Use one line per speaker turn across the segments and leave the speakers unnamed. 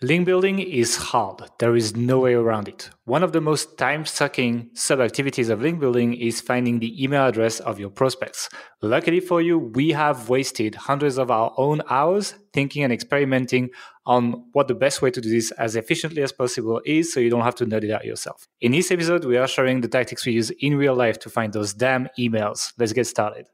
Link building is hard. There is no way around it. One of the most time sucking sub activities of link building is finding the email address of your prospects. Luckily for you, we have wasted hundreds of our own hours thinking and experimenting on what the best way to do this as efficiently as possible is so you don't have to nerd it out yourself. In this episode, we are sharing the tactics we use in real life to find those damn emails. Let's get started.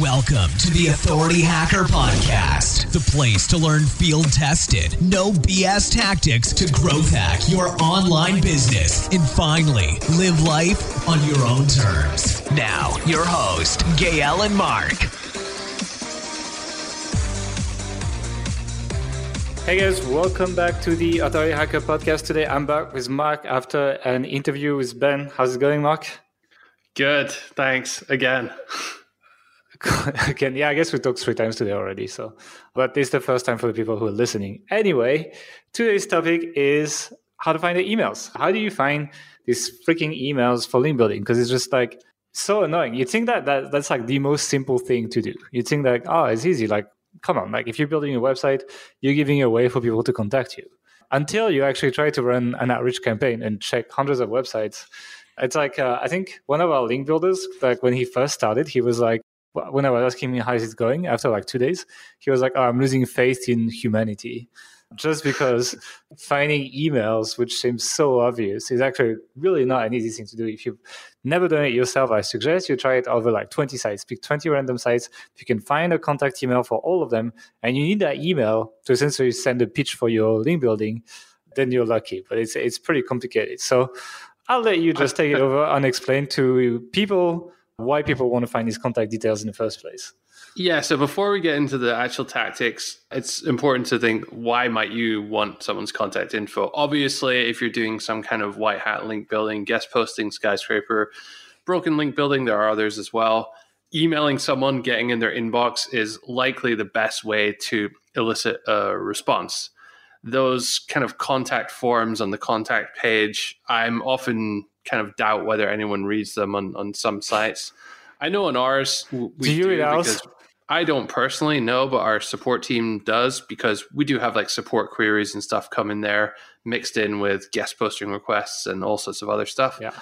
Welcome to the Authority Hacker Podcast, the place to learn field tested, no BS tactics to growth hack your online business and finally live life on your own terms. Now, your host, Gael and Mark.
Hey guys, welcome back to the Authority Hacker Podcast. Today I'm back with Mark after an interview with Ben. How's it going, Mark?
Good, thanks again.
Again, yeah, I guess we talked three times today already. So, but this is the first time for the people who are listening. Anyway, today's topic is how to find the emails. How do you find these freaking emails for link building? Because it's just like so annoying. You think that, that that's like the most simple thing to do. You think that oh, it's easy. Like, come on, like if you're building a website, you're giving a way for people to contact you. Until you actually try to run an outreach campaign and check hundreds of websites. It's like uh, I think one of our link builders, like when he first started, he was like, when I was asking him how is it going after like two days, he was like, oh, I'm losing faith in humanity. Just because finding emails, which seems so obvious, is actually really not an easy thing to do. If you've never done it yourself, I suggest you try it over like 20 sites. Pick 20 random sites. If you can find a contact email for all of them, and you need that email to essentially send a pitch for your link building, then you're lucky. But it's it's pretty complicated. So I'll let you just take it over and explain to people why people want to find these contact details in the first place.
Yeah, so before we get into the actual tactics, it's important to think why might you want someone's contact info? Obviously, if you're doing some kind of white hat link building, guest posting, skyscraper, broken link building, there are others as well. Emailing someone, getting in their inbox is likely the best way to elicit a response. Those kind of contact forms on the contact page, I'm often kind of doubt whether anyone reads them on, on some sites. I know on ours, we
do you read ours?
I don't personally know, but our support team does because we do have like support queries and stuff come in there mixed in with guest posting requests and all sorts of other stuff.
Yeah.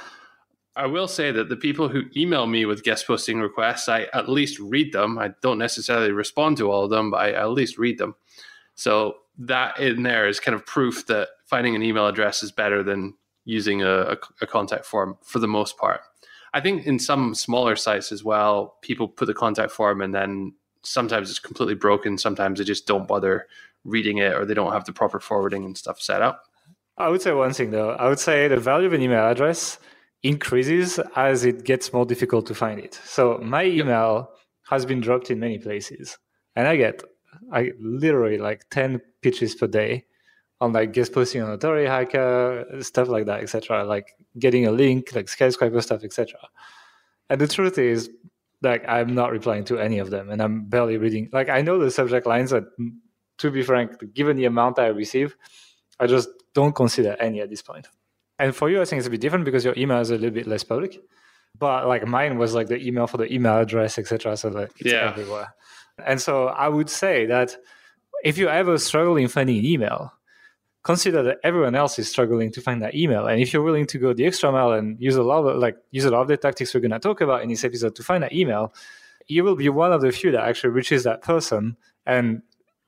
I will say that the people who email me with guest posting requests, I at least read them. I don't necessarily respond to all of them, but I at least read them. So that in there is kind of proof that finding an email address is better than using a, a, contact form for the most part. I think in some smaller sites as well, people put the contact form and then sometimes it's completely broken. Sometimes they just don't bother reading it or they don't have the proper forwarding and stuff set up.
I would say one thing though. I would say the value of an email address increases as it gets more difficult to find it. So my email yep. has been dropped in many places and I get I literally like 10 pitches per day on like guest posting on Authority Hacker, stuff like that, etc. Like getting a link, like skyscraper stuff, etc. And the truth is, like I'm not replying to any of them, and I'm barely reading. Like I know the subject lines, but mm, to be frank, given the amount I receive, I just don't consider any at this point. And for you, I think it's a bit different because your email is a little bit less public. But like mine was like the email for the email address, etc. So like it's yeah. everywhere. And so I would say that if you ever struggle in finding an email, consider that everyone else is struggling to find that email. And if you're willing to go the extra mile and use a lot of like use a lot of the tactics we're going to talk about in this episode to find that email, you will be one of the few that actually reaches that person and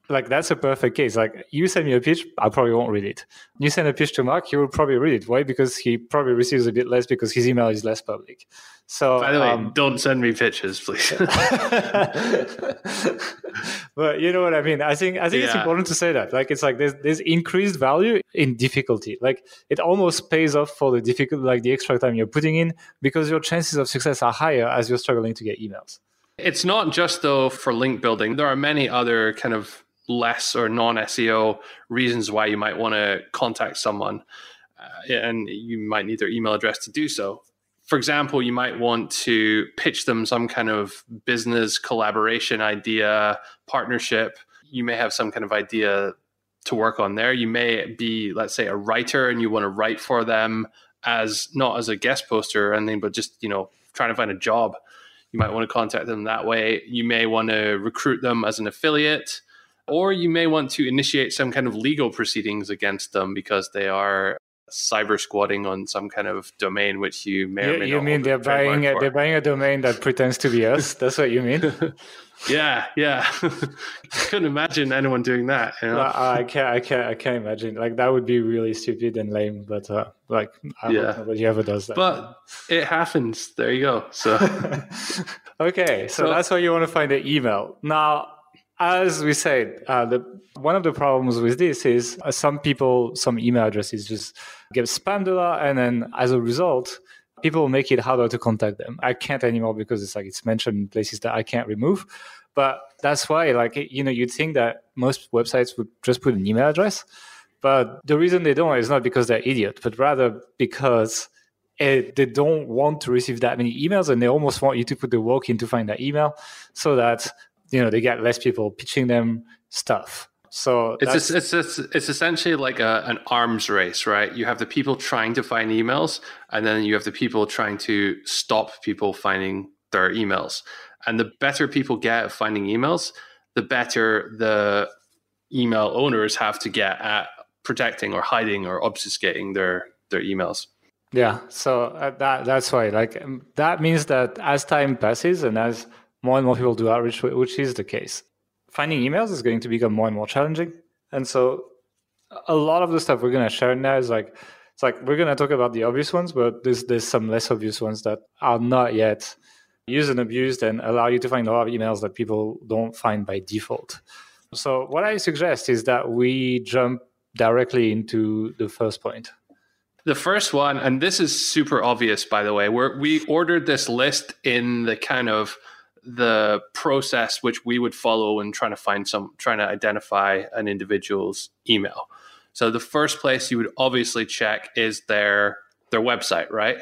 like that's a perfect case. Like you send me a pitch, I probably won't read it. You send a pitch to Mark, he will probably read it. Why? Because he probably receives a bit less because his email is less public. So
by the way, um, don't send me pitches, please.
but you know what I mean. I think I think yeah. it's important to say that. Like it's like there's there's increased value in difficulty. Like it almost pays off for the difficult like the extra time you're putting in because your chances of success are higher as you're struggling to get emails.
It's not just though for link building. There are many other kind of less or non SEO reasons why you might want to contact someone. Uh, and you might need their email address to do so. For example, you might want to pitch them some kind of business collaboration idea, partnership. You may have some kind of idea to work on there. You may be, let's say, a writer and you want to write for them as not as a guest poster or anything, but just, you know, trying to find a job. You might want to contact them that way. You may want to recruit them as an affiliate Or you may want to initiate some kind of legal proceedings against them because they are cyber squatting on some kind of domain which you may or may not.
you, mean they're buying a, they're buying a domain that pretends to be us? That's what you mean?
yeah, yeah. Couldn't imagine anyone doing that. You know?
I can't, I can't, I can't imagine. Like that would be really stupid and lame. But uh, like, I yeah. nobody ever does that.
But it happens. There you go. So,
okay, so, so that's why you want to find the email now as we said, uh, the, one of the problems with this is uh, some people, some email addresses just get spammed and then as a result, people make it harder to contact them. I can't anymore because it's like it's mentioned in places that I can't remove. But that's why, like, you know, you'd think that most websites would just put an email address. But the reason they don't is not because they're idiot, but rather because it, they don't want to receive that many emails and they almost want you to put the work in to find that email so that you know they get less people pitching them stuff. So
it's it's, it's it's essentially like a, an arms race, right? You have the people trying to find emails, and then you have the people trying to stop people finding their emails. And the better people get at finding emails, the better the email owners have to get at protecting or hiding or obfuscating their their emails.
Yeah, so uh, that that's why like um, that means that as time passes and as more and more people do outreach, which is the case. Finding emails is going to become more and more challenging. And so a lot of the stuff we're going to share now is like, it's like we're going to talk about the obvious ones, but there's, there's some less obvious ones that are not yet used and abused and allow you to find a lot of emails that people don't find by default. So what I suggest is that we jump directly into the first point.
The first one, and this is super obvious, by the way, where we ordered this list in the kind of the process which we would follow in trying to find some trying to identify an individual's email. So the first place you would obviously check is their their website, right?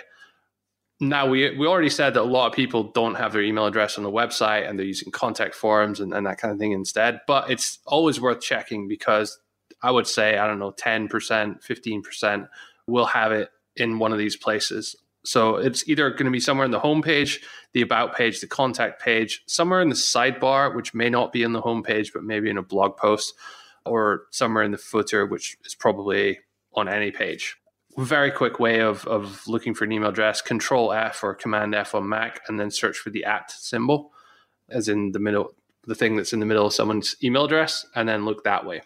Now we we already said that a lot of people don't have their email address on the website and they're using contact forms and, and that kind of thing instead. But it's always worth checking because I would say, I don't know, 10%, 15% will have it in one of these places so it's either going to be somewhere in the homepage, the about page, the contact page, somewhere in the sidebar, which may not be in the homepage, but maybe in a blog post, or somewhere in the footer, which is probably on any page. Very quick way of, of looking for an email address Control F or Command F on Mac, and then search for the at symbol, as in the middle, the thing that's in the middle of someone's email address, and then look that way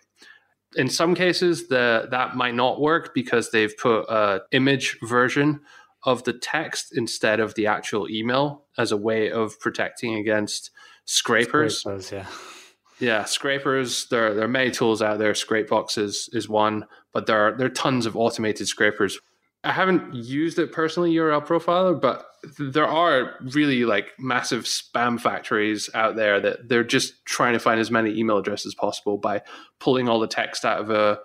in some cases the that might not work because they've put a image version of the text instead of the actual email as a way of protecting against scrapers.
scrapers yeah.
Yeah, scrapers. There, there are many tools out there. Scrapebox is, is one, but there are there are tons of automated scrapers. I haven't used it personally, URL Profiler, but there are really like massive spam factories out there that they're just trying to find as many email addresses as possible by pulling all the text out of a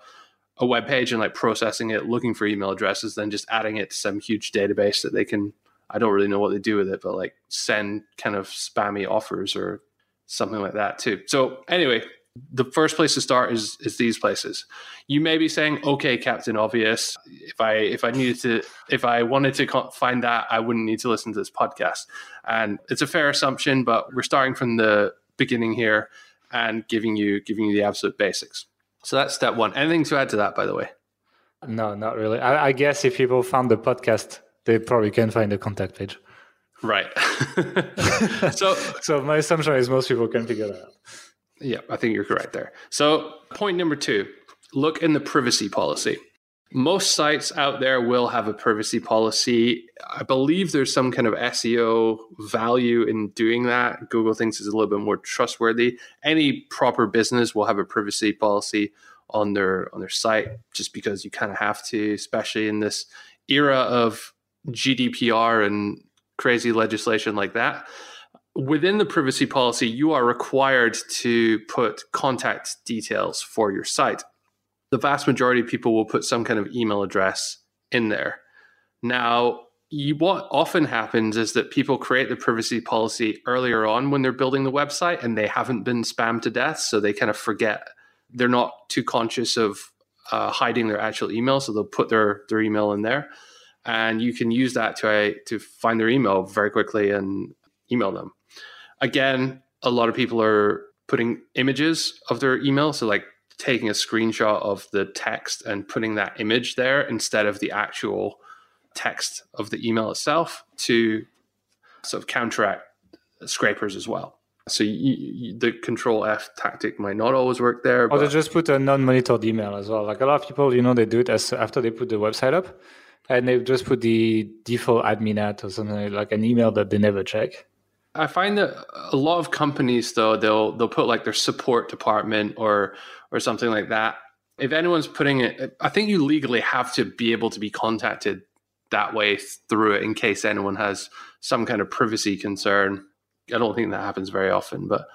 a web page and like processing it, looking for email addresses, then just adding it to some huge database that they can. I don't really know what they do with it, but like send kind of spammy offers or something like that too. So anyway, the first place to start is is these places. You may be saying, "Okay, Captain Obvious, if I if I needed to if I wanted to find that, I wouldn't need to listen to this podcast." And it's a fair assumption, but we're starting from the beginning here and giving you giving you the absolute basics. So that's step one. Anything to add to that, by the way?
No, not really. I, I guess if people found the podcast, they probably can find the contact page.
Right. so,
so my assumption is most people can figure that out.
Yeah, I think you're correct there. So, point number two: look in the privacy policy most sites out there will have a privacy policy. I believe there's some kind of SEO value in doing that. Google thinks it's a little bit more trustworthy. Any proper business will have a privacy policy on their on their site just because you kind of have to, especially in this era of GDPR and crazy legislation like that. Within the privacy policy, you are required to put contact details for your site the vast majority of people will put some kind of email address in there. Now, you, what often happens is that people create the privacy policy earlier on when they're building the website and they haven't been spammed to death. So they kind of forget. They're not too conscious of uh, hiding their actual email. So they'll put their, their email in there. And you can use that to, uh, to find their email very quickly and email them. Again, a lot of people are putting images of their email. So, like taking a screenshot of the text and putting that image there instead of the actual text of the email itself to sort of counteract scrapers as well. So you, you, the control F tactic might not always work there.
Or they just put a non-monitored email as well. Like a lot of people, you know, they do it as after they put the website up, and they just put the default admin at or something like an email that they never check.
I find that a lot of companies though they'll they'll put like their support department or or something like that. If anyone's putting it, I think you legally have to be able to be contacted that way through it in case anyone has some kind of privacy concern. I don't think that happens very often, but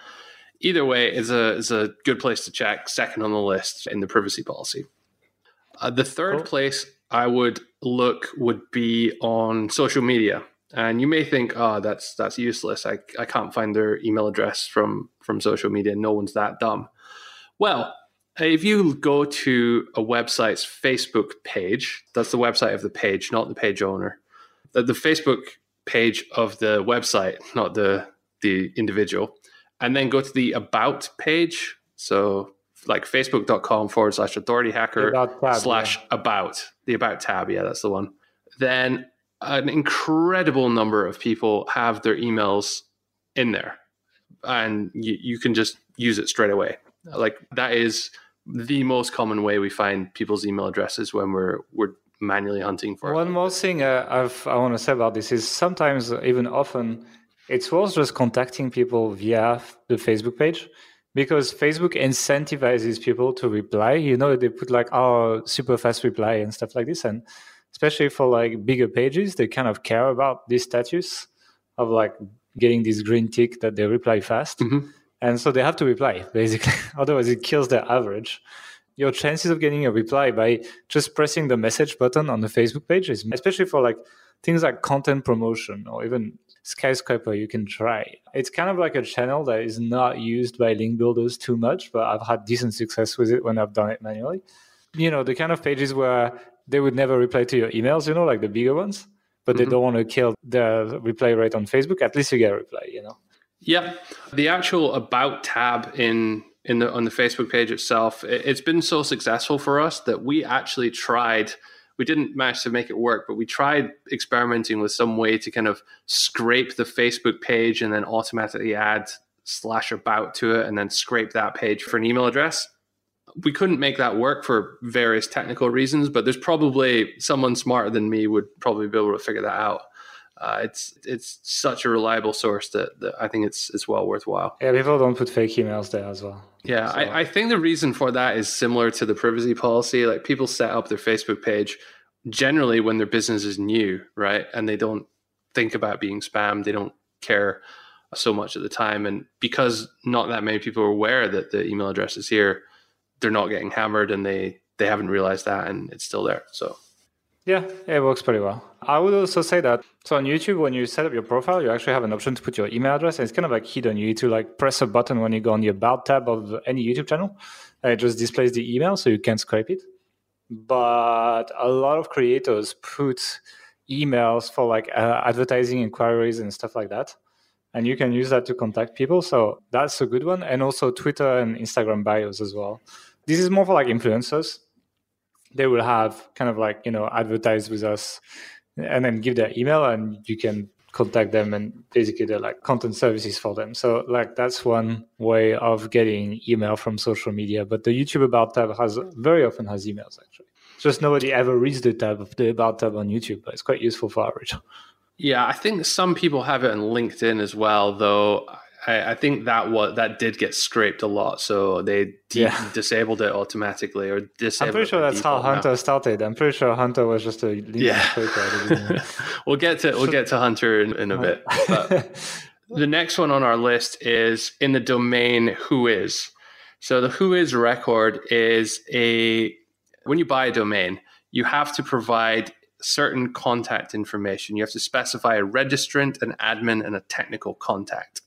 either way is a is a good place to check. Second on the list in the privacy policy. Uh, the third cool. place I would look would be on social media, and you may think, "Oh, that's that's useless. I I can't find their email address from from social media. No one's that dumb." Well, if you go to a website's Facebook page, that's the website of the page, not the page owner. The, the Facebook page of the website, not the the individual, and then go to the about page. So like facebook.com forward slash authority hacker slash yeah. about the about tab. Yeah, that's the one. Then an incredible number of people have their emails in there and you, you can just use it straight away. Like that is the most common way we find people's email addresses when we're we're manually hunting for.
One more thing uh, I've, I want to say about this is sometimes, even often, it's worth just contacting people via the Facebook page because Facebook incentivizes people to reply. You know, they put like our oh, super fast reply and stuff like this, and especially for like bigger pages, they kind of care about this status of like getting this green tick that they reply fast. Mm-hmm. And so they have to reply basically. Otherwise it kills their average. Your chances of getting a reply by just pressing the message button on the facebook page is especially for like things like content promotion or even skyscraper you can try. It's kind of like a channel that is not used by link builders too much but i've had decent success with it when i've done it manually. You know the kind of pages where they would never reply to your emails you know like the bigger ones but mm-hmm. they don't want to kill the reply rate on facebook at least you get a reply you know
yeah, the actual about tab in in the on the Facebook page itself, it, it's been so successful for us that we actually tried. We didn't manage to make it work, but we tried experimenting with some way to kind of scrape the Facebook page and then automatically add slash about to it and then scrape that page for an email address. We couldn't make that work for various technical reasons, but there's probably someone smarter than me would probably be able to figure that out uh, it's it's such a reliable source that, that, I think it's it's well worthwhile.
Yeah, people don't put fake emails there as well.
Yeah, so. I, I think the reason for that is similar to the privacy policy. Like people set up their Facebook page generally when their business is new, right, and they don't think about being spammed. They don't care so much at the time, and because not that many people are aware that the email address is here, they're not getting hammered, and they they haven't realized that, and it's still there. So
yeah, it works pretty well. I would also say that so on YouTube, when you set up your profile, you actually have an option to put your email address, and it's kind of like hidden. You need to like press a button when you go on the About tab of any YouTube channel, and it just displays the email, so you can't scrape it. But a lot of creators put emails for like uh, advertising inquiries and stuff like that, and you can use that to contact people. So that's a good one, and also Twitter and Instagram bios as well. This is more for like influencers. They will have kind of like you know advertise with us and then give their email and you can contact them and basically they're like content services for them. So like that's one way of getting email from social media but the youtube about tab has very often has emails actually. Just nobody ever reads the tab of the about tab on youtube but it's quite useful for average
yeah i think some people have it on linkedin as well though I, I, think that what that did get scraped a lot, so they de- yeah. disabled it automatically or disabled.
I'm pretty sure that's how Hunter now. started. I'm pretty sure Hunter was just a
yeah. we'll get to we'll get to Hunter in, in a bit. the next one on our list is in the domain Whois. So the Whois record is a when you buy a domain, you have to provide certain contact information. You have to specify a registrant, an admin, and a technical contact.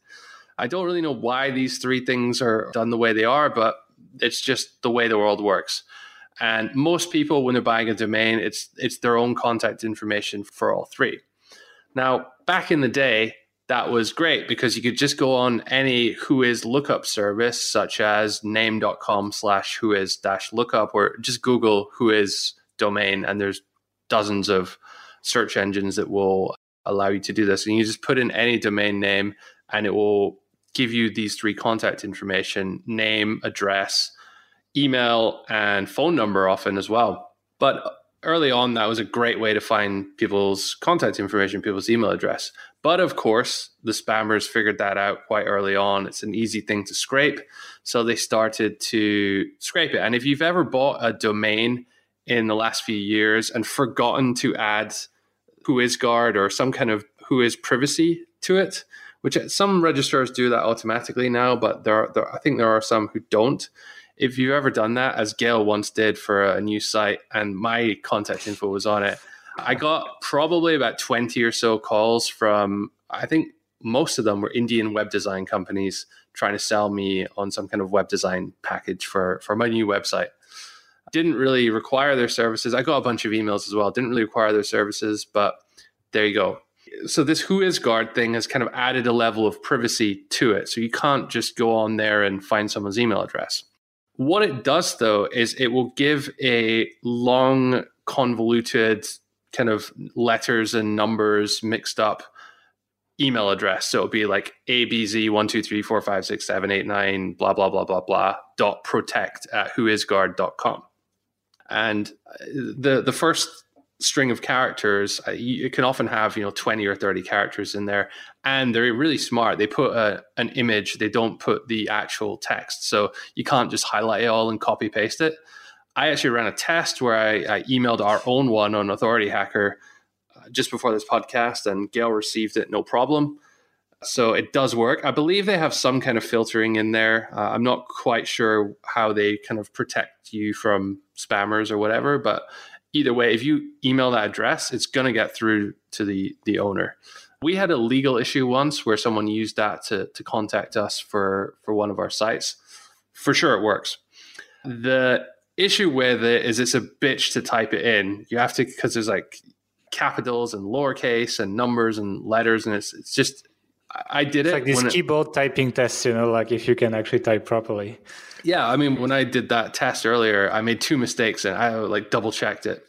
I don't really know why these three things are done the way they are, but it's just the way the world works. And most people, when they're buying a domain, it's it's their own contact information for all three. Now, back in the day, that was great because you could just go on any Whois lookup service, such as name.com slash Whois dash lookup, or just Google Whois domain, and there's dozens of search engines that will allow you to do this. And you just put in any domain name, and it will give you these three contact information name, address, email, and phone number often as well. But early on, that was a great way to find people's contact information, people's email address. But of course, the spammers figured that out quite early on. It's an easy thing to scrape. So they started to scrape it. And if you've ever bought a domain in the last few years and forgotten to add WhoisGuard or some kind of Whois privacy to it, which some registrars do that automatically now, but there, are, there I think there are some who don't if you've ever done that, as Gael once did for a new site, and my contact info was on it, I got probably about 20 or so calls from, I think most of them were Indian web design companies trying to sell me on some kind of web design package for, for my new website. Didn't really require their services. I got a bunch of emails as well. Didn't really require their services, but there you go. So this WhoisGuard thing has kind of added a level of privacy to it. So you can't just go on there and find someone's email address. What it does, though, is it will give a long, convoluted kind of letters and numbers mixed up email address. So it'll be like abz123456789 blah blah blah blah blah dot protect at whoisguard.com. And uh, the the first string of characters uh, it can often have you know 20 or 30 characters in there and they're really smart. They put a, an image they don't put the actual text so you can't just highlight it all and copy paste it. I actually ran a test where i, I emailed our own one on authority hacker uh, just before this podcast and Gael received it no problem. So it does work. I believe they have some kind of filtering in there. Uh, i'm not quite sure how they kind of protect you from spammers or whatever but either way, if you email that address, it's going to get through to the the owner. We had a legal issue once where someone used that to to contact us for for one of our sites. For sure, it works. The issue with it is it's a bitch to type it in. You have to because there's like capitals and lowercase and numbers and letters, and it's it's just I did
it's
it
like this keyboard it, typing test, you know, like if you can actually type properly.
Yeah, I mean, when I did that test earlier, I made two mistakes and I like double checked it.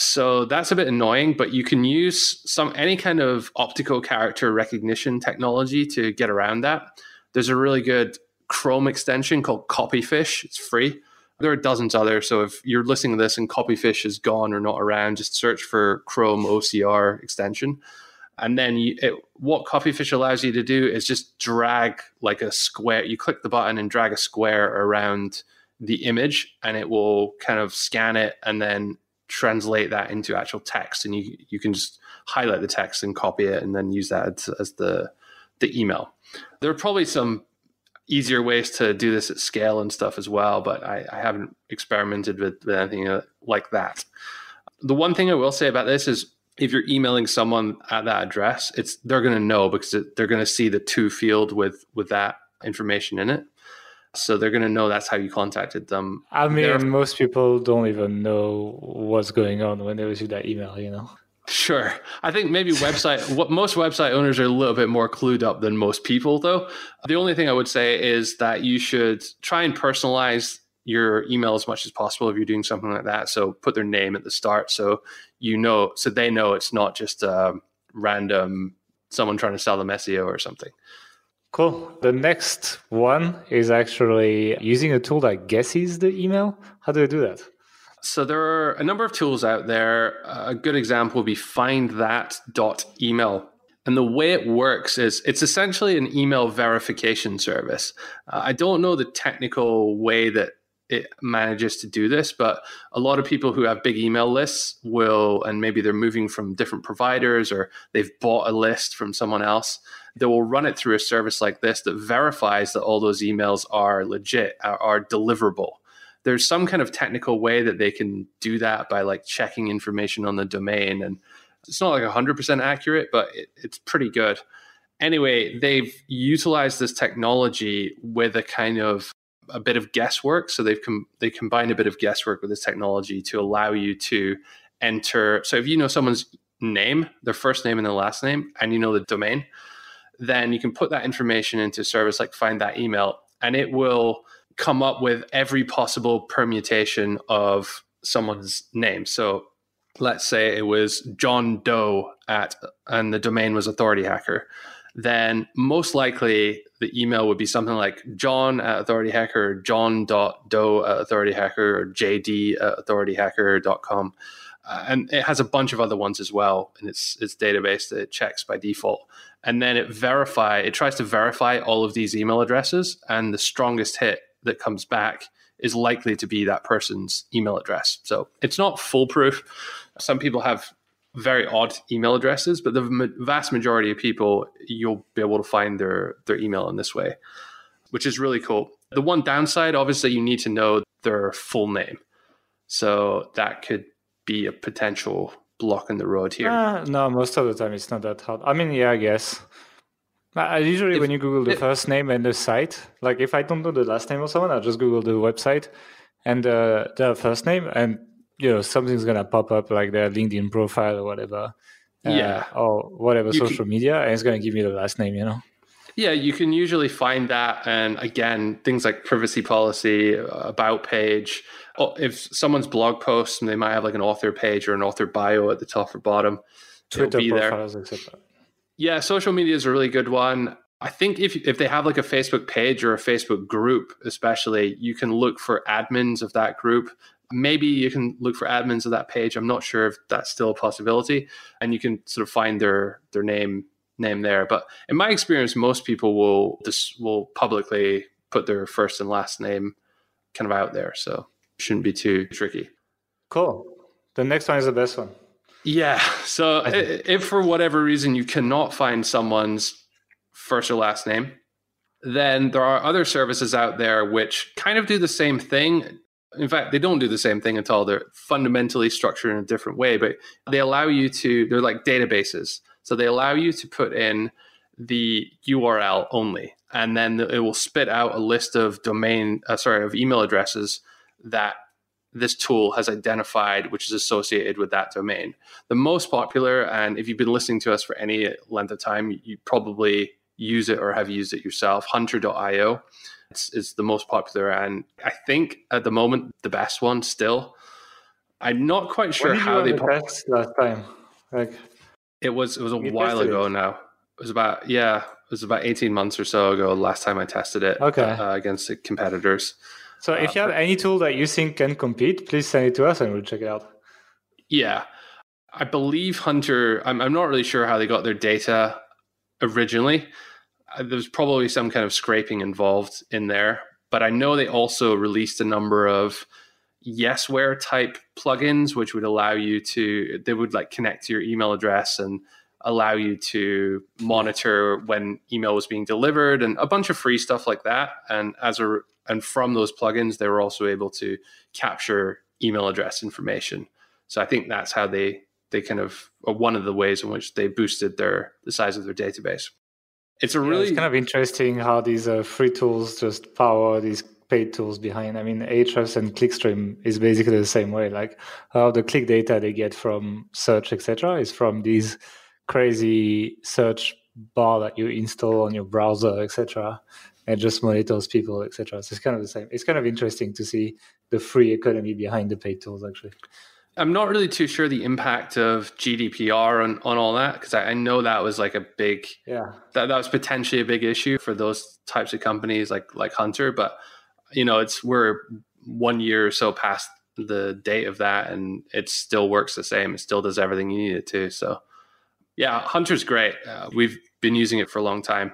So that's a bit annoying, but you can use some any kind of optical character recognition technology to get around that. There's a really good Chrome extension called Copyfish. It's free. There are dozens other. So if you're listening to this and Copyfish is gone or not around, just search for Chrome OCR extension. And then you, it, what Copyfish allows you to do is just drag like a square. You click the button and drag a square around the image, and it will kind of scan it and then translate that into actual text. And you you can just highlight the text and copy it, and then use that as, as the the email. There are probably some easier ways to do this at scale and stuff as well, but I, I haven't experimented with, with anything uh, like that. The one thing I will say about this is if you're emailing someone at that address, it's they're going to know because they're going to see the to field with with that information in it. So they're going to know that's how you contacted them.
I mean, they're, most people don't even know what's going on when they receive that email. You know.
Sure. I think maybe website what most website owners are a little bit more clued up than most people though. The only thing I would say is that you should try and personalize your email as much as possible if you're doing something like that. So put their name at the start so you know, so they know it's not just a random someone trying to sell them SEO or something.
Cool. The next one is actually using a tool that guesses the email. How do I do that?
So there are a number of tools out there. A good example would be findthat.email. And the way it works is it's essentially an email verification service. Uh, I don't know the technical way that it manages to do this, but a lot of people who have big email lists will, and maybe they're moving from different providers or they've bought a list from someone else, they will run it through a service like this that verifies that all those emails are legit, are, are deliverable. There's some kind of technical way that they can do that by like checking information on the domain. And it's not like 100% accurate, but it, it's pretty good. Anyway, they've utilized this technology with a kind of a bit of guesswork. So they've com- they combine a bit of guesswork with this technology to allow you to enter. So if you know someone's name, their first name and their last name, and you know the domain, then you can put that information into a service like Find That Email, and it will come up with every possible permutation of someone's name. So let's say it was John Doe at, and the domain was Authority Hacker, then most likely the email would be something like John at Authority Hacker, john dot doe at Authority Hacker, or JD at authorityhacker.com. Uh, and it has a bunch of other ones as well in its its database that it checks by default. And then it verify it tries to verify all of these email addresses, and the strongest hit that comes back is likely to be that person's email address. So it's not foolproof. Some people have very odd email addresses, but the vast majority of people you'll be able to find their their email in this way, which is really cool. The one downside, obviously, you need to know their full name, so that could be a potential block in the road here.
Uh, no, most of the time it's not that hard. I mean, yeah, I guess. I usually, if, when you Google the if, first name and the site, like if I don't know the last name of someone, I just Google the website and uh, the first name, and you know something's gonna pop up like their LinkedIn profile or whatever,
uh, yeah,
or whatever you social can, media, and it's gonna give me the last name, you know.
Yeah, you can usually find that, and again, things like privacy policy, about page. Oh, if someone's blog post, they might have like an author page or an author bio at the top or bottom.
Twitter profiles, etc.
Yeah, social media is a really good one. I think if if they have like a Facebook page or a Facebook group, especially, you can look for admins of that group. Maybe you can look for admins of that page. I'm not sure if that's still a possibility, and you can sort of find their their name name there. But in my experience, most people will just will publicly put their first and last name kind of out there, so shouldn't be too tricky.
Cool. The next one is the best one.
Yeah. So if for whatever reason you cannot find someone's first or last name, then there are other services out there which kind of do the same thing. In fact, they don't do the same thing at all. They're fundamentally structured in a different way, but they allow you to, they're like databases. So they allow you to put in the URL only, and then it will spit out a list of domain, uh, sorry, of email addresses that this tool has identified which is associated with that domain. The most popular, and if you've been listening to us for any length of time, you probably use it or have used it yourself. Hunter.io it's, it's the most popular, and I think at the moment the best one still. I'm not quite sure how they
po- last time. Like
it was it was a while ago it. now. It was about yeah, it was about 18 months or so ago. Last time I tested it
okay.
uh, against the competitors.
So if uh, you have any tool that you think can compete, please send it to us and we'll check it out.
Yeah. I believe Hunter, I'm, I'm not really sure how they got their data originally. There's probably some kind of scraping involved in there, but I know they also released a number of Yesware type plugins, which would allow you to, they would like connect to your email address and allow you to monitor when email was being delivered and a bunch of free stuff like that. And as a and from those plugins, they were also able to capture email address information. So I think that's how they they kind of one of the ways in which they boosted their the size of their database. It's a really yeah,
it's kind of interesting how these uh, free tools just power these paid tools behind. I mean, Ahrefs and Clickstream is basically the same way. Like how the click data they get from search, etc., is from these crazy search bar that you install on your browser, etc and just monitors people, etc. So it's kind of the same. It's kind of interesting to see the free economy behind the paid tools, actually.
I'm not really too sure the impact of GDPR on, on all that because I, I, know that was like a big
yeah
that, that was potentially a big issue for those types of companies like like Hunter. But you know, it's we're one year or so past the date of that, and it still works the same. It still does everything you need it to. So yeah, Hunter's great. Uh, we've been using it for a long time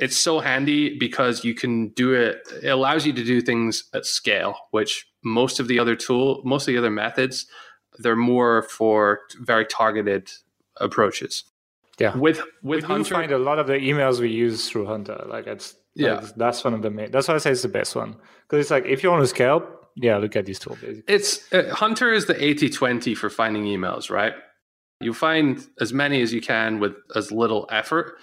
it's so handy because you can do it it allows you to do things at scale which most of the other tool most of the other methods they're more for very targeted approaches.
Yeah.
With with
we
hunter
find a lot of the emails we use through hunter like it's yeah. like, that's one of the main that's why i say it's the best one. Because it's like if you want to scale yeah look at this tool
it's uh, hunter is the 80-20 for finding emails right? You find as many as you can with as little effort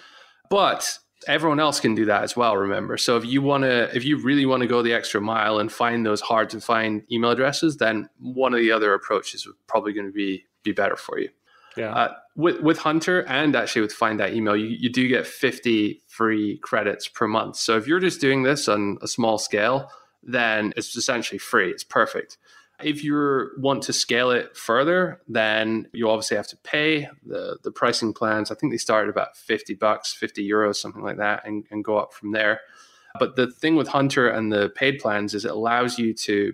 but everyone else can do that as well remember so if you want to if you really want to go the extra mile and find those hard to find email addresses then one of the other approaches is probably going to be be better for you
Yeah.
Uh, with with Hunter and actually with Find That Email, you, you do get 50 free credits per month. So if you're just doing this on a small scale, then it's essentially free. It's perfect. If you want to scale it further, then you obviously have to pay the the pricing plans. I think they start at about 50 bucks, 50 euros, something like that, and, and go up from there. But the thing with Hunter and the paid plans is it allows you to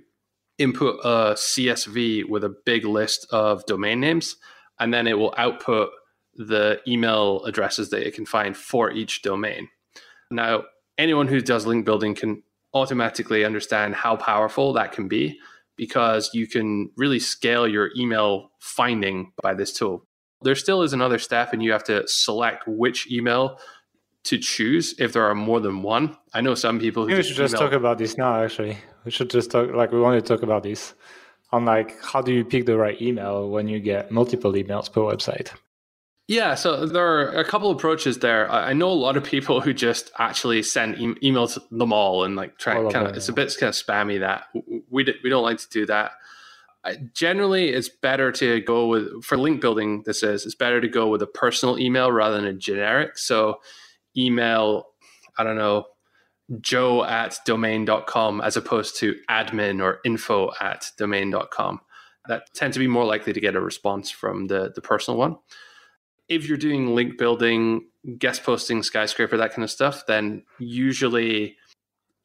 input a CSV with a big list of domain names, and then it will output the email addresses that it can find for each domain. Now, anyone who does link building can automatically understand how powerful that can be because you can really scale your email finding by this tool. There still is another step, and you have to select which email to choose if there are more than one. I know some people.
Maybe we should just email- talk about this now. Actually, we should just talk. Like we want to talk about this on like how do you pick the right email when you get multiple emails per website.
Yeah, so there are a couple approaches there. I know a lot of people who just actually send e- emails to them all and like try kind of. It's a bit kind of spammy that we d- we don't like to do that. generally, it's better to go with for link building. This is it's better to go with a personal email rather than a generic. So email, I don't know, joe at domain.com as opposed to admin or info at domain.com. That tend to be more likely to get a response from the, the personal one. If you're doing link building, guest posting, skyscraper, that kind of stuff, then usually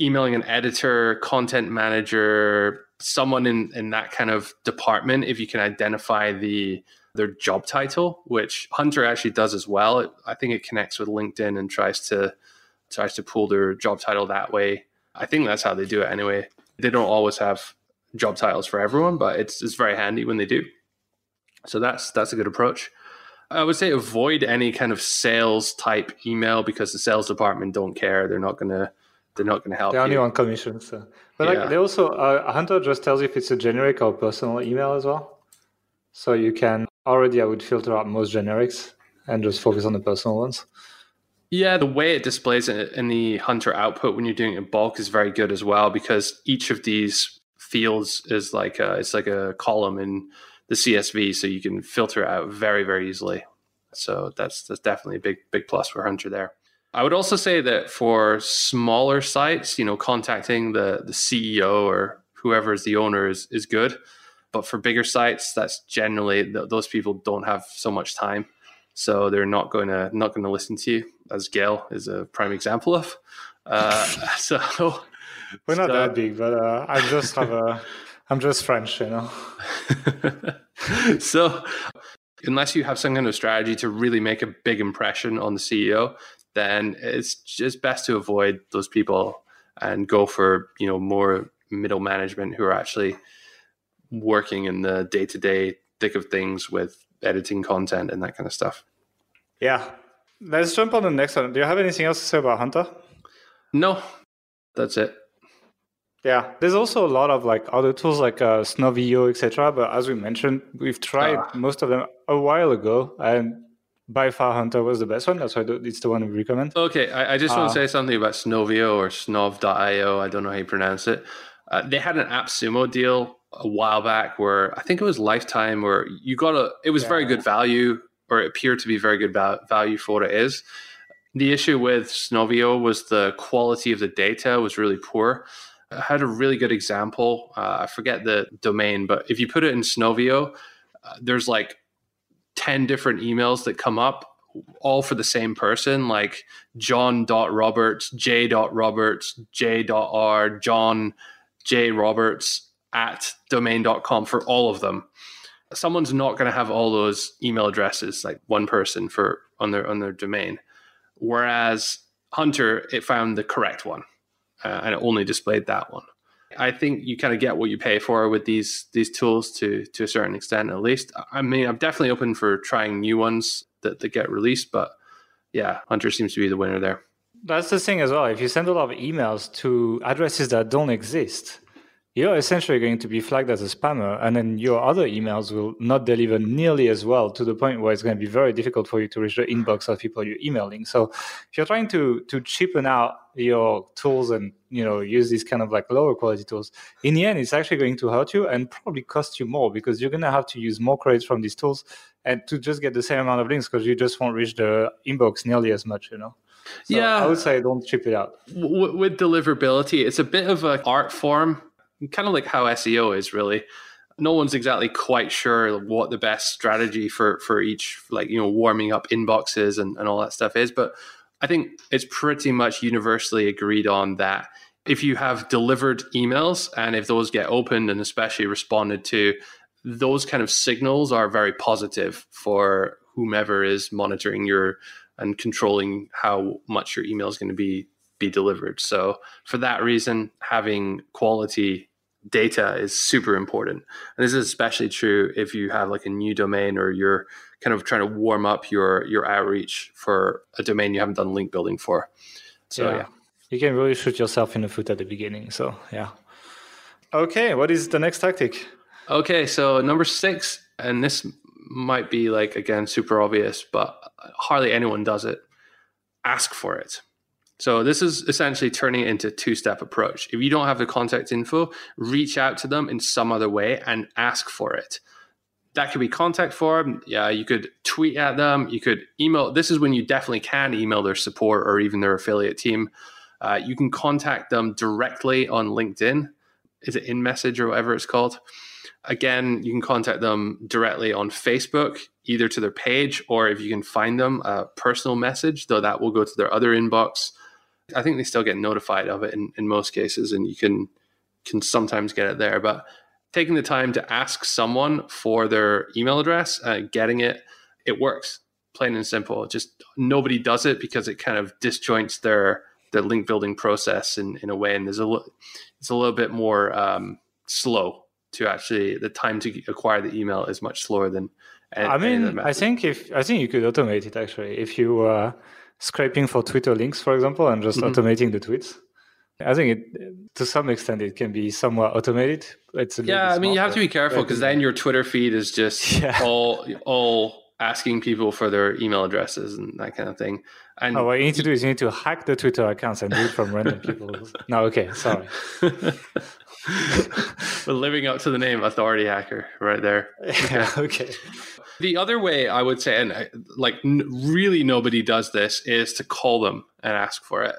emailing an editor, content manager, someone in, in that kind of department, if you can identify the their job title, which Hunter actually does as well. I think it connects with LinkedIn and tries to tries to pull their job title that way. I think that's how they do it anyway. They don't always have job titles for everyone, but it's it's very handy when they do. So that's that's a good approach. I would say avoid any kind of sales type email because the sales department don't care. They're not gonna they're not gonna help.
They're only
you.
on commission. So. But yeah. like they also uh, Hunter just tells you if it's a generic or personal email as well. So you can already I would filter out most generics and just focus on the personal ones.
Yeah, the way it displays it in the Hunter output when you're doing it in bulk is very good as well because each of these fields is like a, it's like a column in the CSV, so you can filter it out very very easily. So that's that's definitely a big big plus for Hunter there. I would also say that for smaller sites, you know, contacting the the CEO or whoever is the owner is is good. But for bigger sites, that's generally those people don't have so much time, so they're not going to not going to listen to you. As Gael is a prime example of. Uh, so
we're not so, that big, but uh, I just have a. I'm just French, you know.
so, unless you have some kind of strategy to really make a big impression on the CEO, then it's just best to avoid those people and go for you know more middle management who are actually working in the day to day thick of things with editing content and that kind of stuff.
Yeah. Let's jump on the next one. Do you have anything else to say about Hunter?
No, that's it.
Yeah, there's also a lot of like other tools like uh, Snow.io, etc. But as we mentioned, we've tried uh, most of them a while ago, and by far Hunter was the best one. That's why it's the one we recommend.
Okay, I, I just uh, want to say something about Snow.io or Snov.io. I don't know how you pronounce it. Uh, they had an AppSumo deal a while back where I think it was Lifetime where you got a it was yeah. very good value or it appeared to be very good value for what it is. The issue with Snow.io was the quality of the data was really poor. I had a really good example. Uh, I forget the domain, but if you put it in Snow.io, uh, there's like 10 different emails that come up all for the same person, like John.Roberts, J.Roberts, J.R, John J. Roberts, at domain.com for all of them. Someone's not going to have all those email addresses, like one person for on their on their domain. Whereas Hunter, it found the correct one, uh, and it only displayed that one. I think you kind of get what you pay for with these these tools to to a certain extent, at least. I mean, I'm definitely open for trying new ones that, that get released, but yeah, Hunter seems to be the winner there.
That's the thing as well. If you send a lot of emails to addresses that don't exist, you're essentially going to be flagged as a spammer, and then your other emails will not deliver nearly as well to the point where it's going to be very difficult for you to reach the inbox of people you're emailing. So if you're trying to to cheapen out your tools and you know use these kind of like lower quality tools, in the end, it's actually going to hurt you and probably cost you more because you're going to have to use more credits from these tools and to just get the same amount of links because you just won't reach the inbox nearly as much, you know. So
yeah,
I would say don't chip it out.
W- with deliverability, it's a bit of an art form kind of like how SEO is really. No one's exactly quite sure what the best strategy for for each like you know warming up inboxes and, and all that stuff is, but I think it's pretty much universally agreed on that if you have delivered emails and if those get opened and especially responded to, those kind of signals are very positive for whomever is monitoring your and controlling how much your email is going to be be delivered. So for that reason, having quality data is super important. And this is especially true if you have like a new domain or you're kind of trying to warm up your your outreach for a domain you haven't done link building for. So yeah. yeah.
You can really shoot yourself in the foot at the beginning. So yeah. Okay, what is the next tactic?
Okay, so number six, and this might be like again super obvious, but hardly anyone does it. Ask for it. So this is essentially turning it into two-step approach. If you don't have the contact info, reach out to them in some other way and ask for it. That could be contact form. Yeah, you could tweet at them. You could email. This is when you definitely can email their support or even their affiliate team. Uh, you can contact them directly on LinkedIn. Is it in message or whatever it's called? Again, you can contact them directly on Facebook, either to their page or if you can find them a personal message, though that will go to their other inbox I think they still get notified of it in, in most cases, and you can can sometimes get it there. But taking the time to ask someone for their email address, uh, getting it, it works. Plain and simple. Just nobody does it because it kind of disjoints their their link building process in, in a way, and there's a it's a little bit more um, slow to actually the time to acquire the email is much slower than.
Any, I mean, I think if I think you could automate it actually if you. Uh, scraping for Twitter links, for example, and just mm-hmm. automating the tweets. I think it, to some extent, it can be somewhat automated. It's
yeah. I mean, you have to be careful because then your Twitter feed is just yeah. all all asking people for their email addresses and that kind of thing. And
oh, what you need to do is you need to hack the Twitter accounts and do it from random people. No, okay, sorry.
We're living up to the name authority hacker right there.
Yeah, okay.
The other way I would say, and uh, like n- really nobody does this, is to call them and ask for it.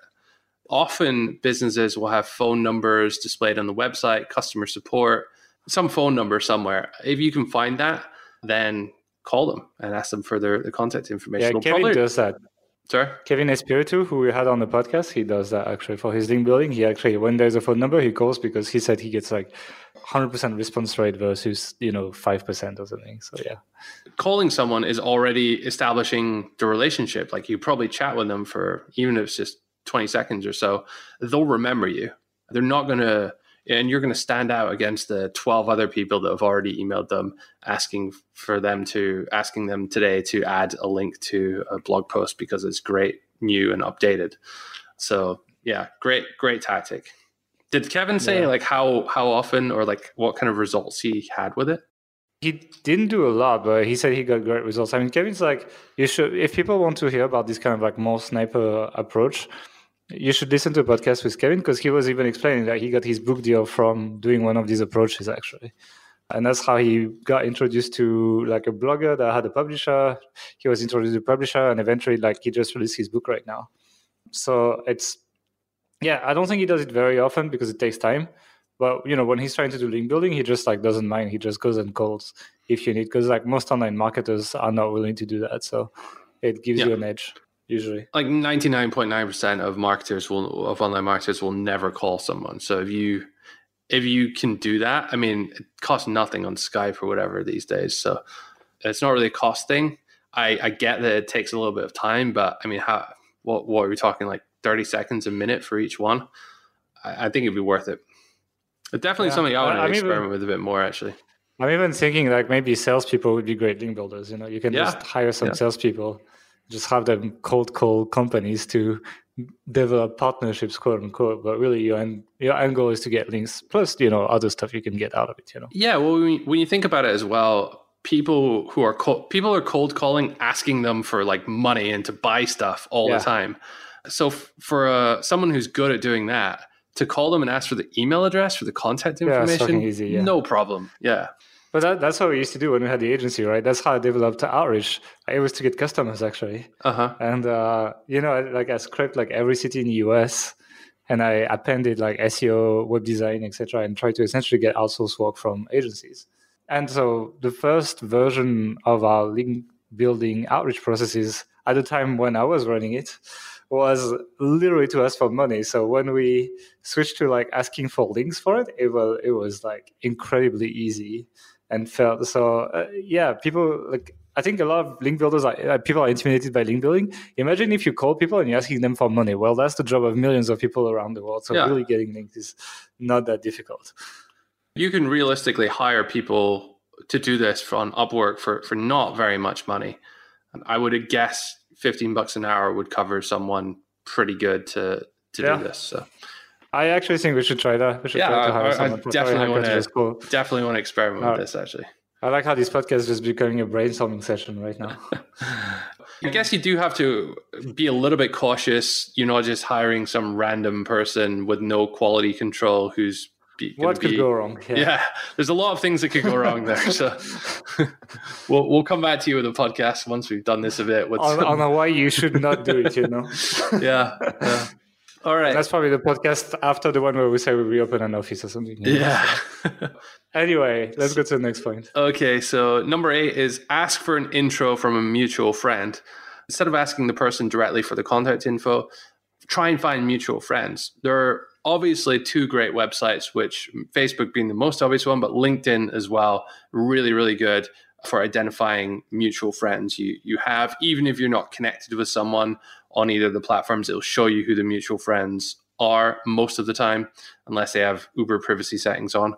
Often businesses will have phone numbers displayed on the website, customer support, some phone number somewhere. If you can find that, then call them and ask them for their, their contact information.
Yeah, Kevin probably, does that.
Sorry?
Kevin Espiritu, who we had on the podcast, he does that actually for his link building. He actually, when there's a phone number, he calls because he said he gets like 100% response rate versus, you know, 5% or something. So, yeah.
Calling someone is already establishing the relationship. Like you probably chat with them for, even if it's just 20 seconds or so, they'll remember you. They're not going to and you're going to stand out against the 12 other people that have already emailed them asking for them to asking them today to add a link to a blog post because it's great new and updated so yeah great great tactic did kevin say yeah. like how how often or like what kind of results he had with it
he didn't do a lot, but he said he got great results. I mean, Kevin's like, you should, if people want to hear about this kind of like more sniper approach, you should listen to a podcast with Kevin because he was even explaining that he got his book deal from doing one of these approaches actually. And that's how he got introduced to like a blogger that had a publisher. He was introduced to a publisher and eventually like he just released his book right now. So it's yeah, I don't think he does it very often because it takes time. But you know, when he's trying to do link building, he just like doesn't mind. He just goes and calls if you need because like most online marketers are not willing to do that. So it gives yeah. you an edge usually.
Like ninety nine point nine percent of marketers will of online marketers will never call someone. So if you if you can do that, I mean, it costs nothing on Skype or whatever these days. So it's not really a cost thing. I, I get that it takes a little bit of time, but I mean, how what what are we talking like thirty seconds a minute for each one? I, I think it'd be worth it. It's definitely yeah, something I want to experiment even, with a bit more actually.
I'm even thinking like maybe salespeople would be great link builders. You know, you can yeah. just hire some yeah. salespeople just have them cold call companies to develop partnerships, quote unquote. But really, your end, your end goal is to get links plus you know other stuff you can get out of it. You know.
Yeah. Well, when you, when you think about it as well, people who are cold, people are cold calling, asking them for like money and to buy stuff all yeah. the time. So f- for uh, someone who's good at doing that, to call them and ask for the email address for the contact information,
yeah, easy, yeah.
no problem. Yeah.
But that, that's what we used to do when we had the agency, right? That's how I developed Outreach. It was to get customers actually.
Uh-huh.
And uh, you know, like I scraped like every city in the US, and I appended like SEO, web design, etc., and tried to essentially get outsourced work from agencies. And so the first version of our link building outreach processes at the time when I was running it was literally to ask for money. So when we switched to like asking for links for it, it was it was like incredibly easy and felt so. Uh, yeah, people like I think a lot of link builders are uh, people are intimidated by link building. Imagine if you call people and you're asking them for money. Well, that's the job of millions of people around the world. So yeah. really getting links is not that difficult.
You can realistically hire people to do this on Upwork for for not very much money. I would guess 15 bucks an hour would cover someone pretty good to to yeah. do this. So
I actually think we should try that. We should
yeah, try to hire I, someone. I definitely want to cool. definitely want to experiment uh, with this actually.
I like how this podcast is becoming a brainstorming session right now.
I guess you do have to be a little bit cautious. You're not just hiring some random person with no quality control who's
be, what could
be,
go wrong?
Yeah. yeah. there's a lot of things that could go wrong there. So we'll we'll come back to you with a podcast once we've done this a bit. With
on, some... on why you should not do it. You know.
yeah. yeah. All right.
That's probably the podcast after the one where we say we reopen an office or something.
Yeah.
anyway, let's go to the next point.
Okay, so number eight is ask for an intro from a mutual friend. Instead of asking the person directly for the contact info, try and find mutual friends. There are obviously two great websites, which Facebook being the most obvious one, but LinkedIn as well, really, really good for identifying mutual friends you you have. Even if you're not connected with someone on either of the platforms, it'll show you who the mutual friends are most of the time, unless they have Uber privacy settings on.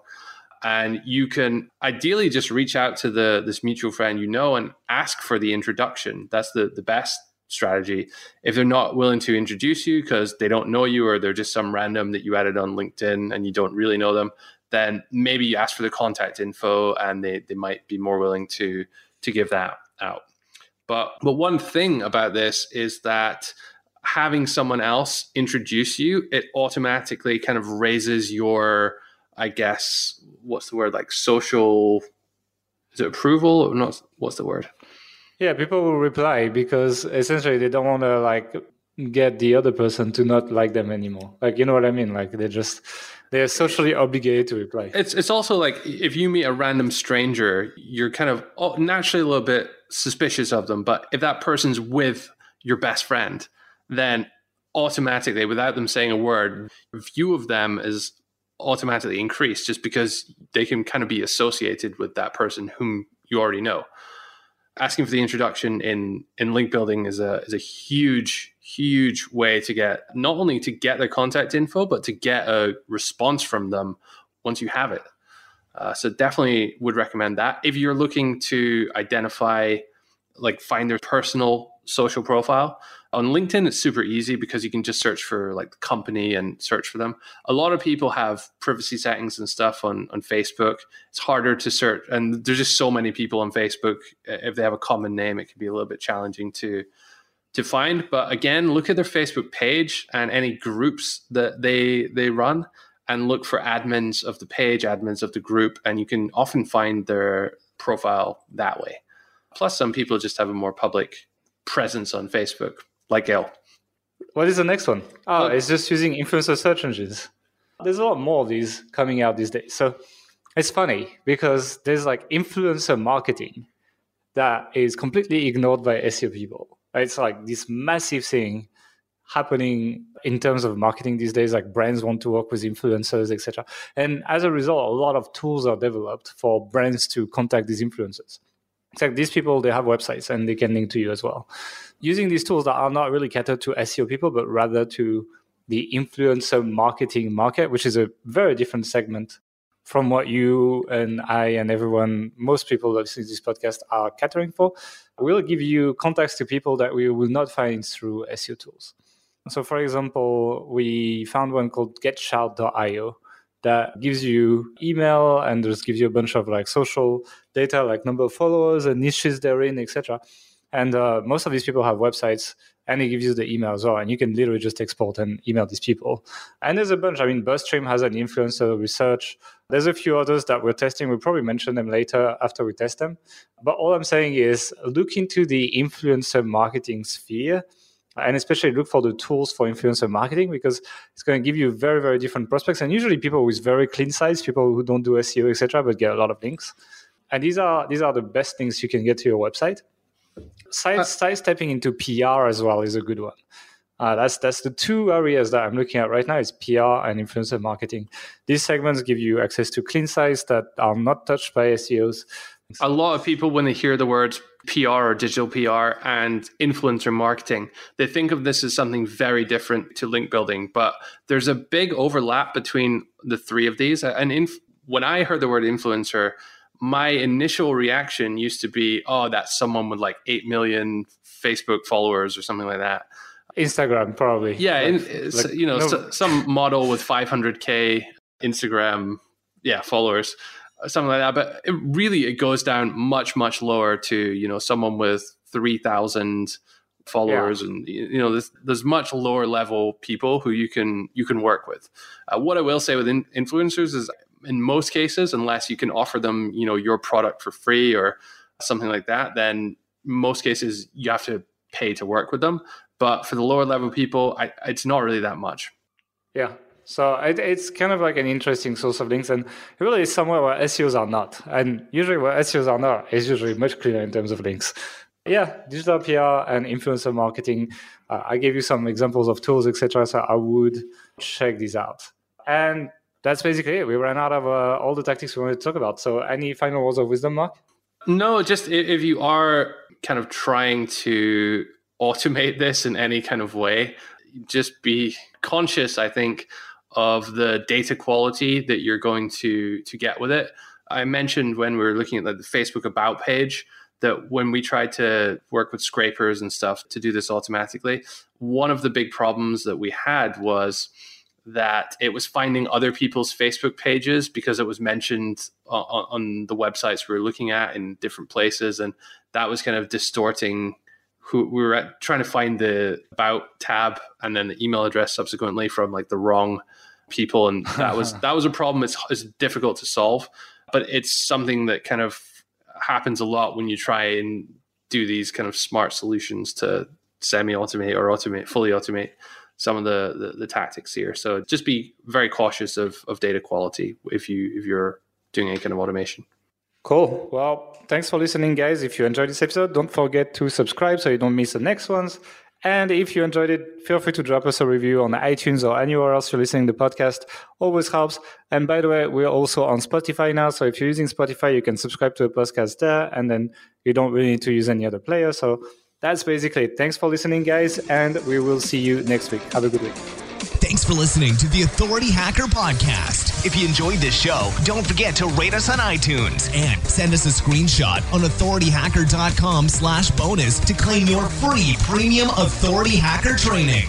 And you can ideally just reach out to the this mutual friend you know and ask for the introduction. That's the the best strategy. If they're not willing to introduce you because they don't know you or they're just some random that you added on LinkedIn and you don't really know them, then maybe you ask for the contact info and they, they might be more willing to to give that out. But but one thing about this is that having someone else introduce you, it automatically kind of raises your, I guess, what's the word like social is it approval or not what's the word?
Yeah, people will reply because essentially they don't want to like get the other person to not like them anymore. Like you know what I mean? Like they just they're socially obligated to reply.
It's it's also like if you meet a random stranger, you're kind of naturally a little bit suspicious of them. But if that person's with your best friend, then automatically, without them saying a word, view of them is automatically increased just because they can kind of be associated with that person whom you already know asking for the introduction in in link building is a is a huge huge way to get not only to get their contact info but to get a response from them once you have it. Uh, so definitely would recommend that. If you're looking to identify like find their personal social profile on LinkedIn, it's super easy because you can just search for like the company and search for them. A lot of people have privacy settings and stuff on, on Facebook. It's harder to search, and there's just so many people on Facebook. If they have a common name, it can be a little bit challenging to to find. But again, look at their Facebook page and any groups that they they run, and look for admins of the page, admins of the group, and you can often find their profile that way. Plus, some people just have a more public presence on Facebook like Gael.
What is the next one? Oh. oh, it's just using influencer search engines. There's a lot more of these coming out these days. So it's funny because there's like influencer marketing that is completely ignored by SEO people. It's like this massive thing happening in terms of marketing these days like brands want to work with influencers etc and as a result a lot of tools are developed for brands to contact these influencers it's like these people they have websites and they can link to you as well using these tools that are not really catered to seo people but rather to the influencer marketing market which is a very different segment from what you and i and everyone most people listening to this podcast are catering for we'll give you contacts to people that we will not find through seo tools So, for example, we found one called GetShout.io that gives you email and just gives you a bunch of like social data, like number of followers and niches they're in, etc. And uh, most of these people have websites and it gives you the email as well. And you can literally just export and email these people. And there's a bunch. I mean, BuzzStream has an influencer research. There's a few others that we're testing. We'll probably mention them later after we test them. But all I'm saying is look into the influencer marketing sphere and especially look for the tools for influencer marketing because it's going to give you very very different prospects and usually people with very clean sites people who don't do seo etc but get a lot of links and these are these are the best things you can get to your website side, uh, side stepping into pr as well is a good one uh, that's that's the two areas that i'm looking at right now is pr and influencer marketing these segments give you access to clean sites that are not touched by seos
a lot of people when they hear the words PR or digital PR and influencer marketing. They think of this as something very different to link building, but there's a big overlap between the three of these. And inf- when I heard the word influencer, my initial reaction used to be, oh, that's someone with like 8 million Facebook followers or something like that.
Instagram, probably.
Yeah, like, in, like, you know, no. so, some model with 500K Instagram, yeah, followers something like that. But it really, it goes down much, much lower to you know someone with three thousand followers, yeah. and you know there's, there's much lower level people who you can you can work with. Uh, what I will say with in- influencers is, in most cases, unless you can offer them you know your product for free or something like that, then most cases you have to pay to work with them. But for the lower level people, I, it's not really that much.
Yeah, so it, it's kind of like an interesting source of links, and really somewhere where SEOs are not. And usually where SEOs are not is usually much cleaner in terms of links. Yeah, digital PR and influencer marketing. Uh, I gave you some examples of tools, etc. So I would check these out. And that's basically it. We ran out of uh, all the tactics we wanted to talk about. So any final words of wisdom, Mark?
No, just if you are kind of trying to automate this in any kind of way, just be conscious, I think, of the data quality that you're going to to get with it. I mentioned when we were looking at the Facebook about page that when we tried to work with scrapers and stuff to do this automatically, one of the big problems that we had was that it was finding other people's Facebook pages because it was mentioned on, on the websites we were looking at in different places, and that was kind of distorting who we were at, trying to find the about tab and then the email address subsequently from like the wrong people, and that was that was a problem. It's, it's difficult to solve, but it's something that kind of happens a lot when you try and do these kind of smart solutions to semi-automate or automate, fully automate some of the, the, the tactics here. So just be very cautious of of data quality if you if you're doing any kind of automation.
Cool. Well, thanks for listening, guys. If you enjoyed this episode, don't forget to subscribe so you don't miss the next ones. And if you enjoyed it, feel free to drop us a review on iTunes or anywhere else you're listening to the podcast. Always helps. And by the way, we're also on Spotify now. So if you're using Spotify, you can subscribe to the podcast there, and then you don't really need to use any other player. So that's basically it. Thanks for listening, guys, and we will see you next week. Have a good week.
Thanks for listening to the Authority Hacker Podcast. If you enjoyed this show, don't forget to rate us on iTunes and send us a screenshot on authorityhacker.com slash bonus to claim your free premium Authority Hacker training.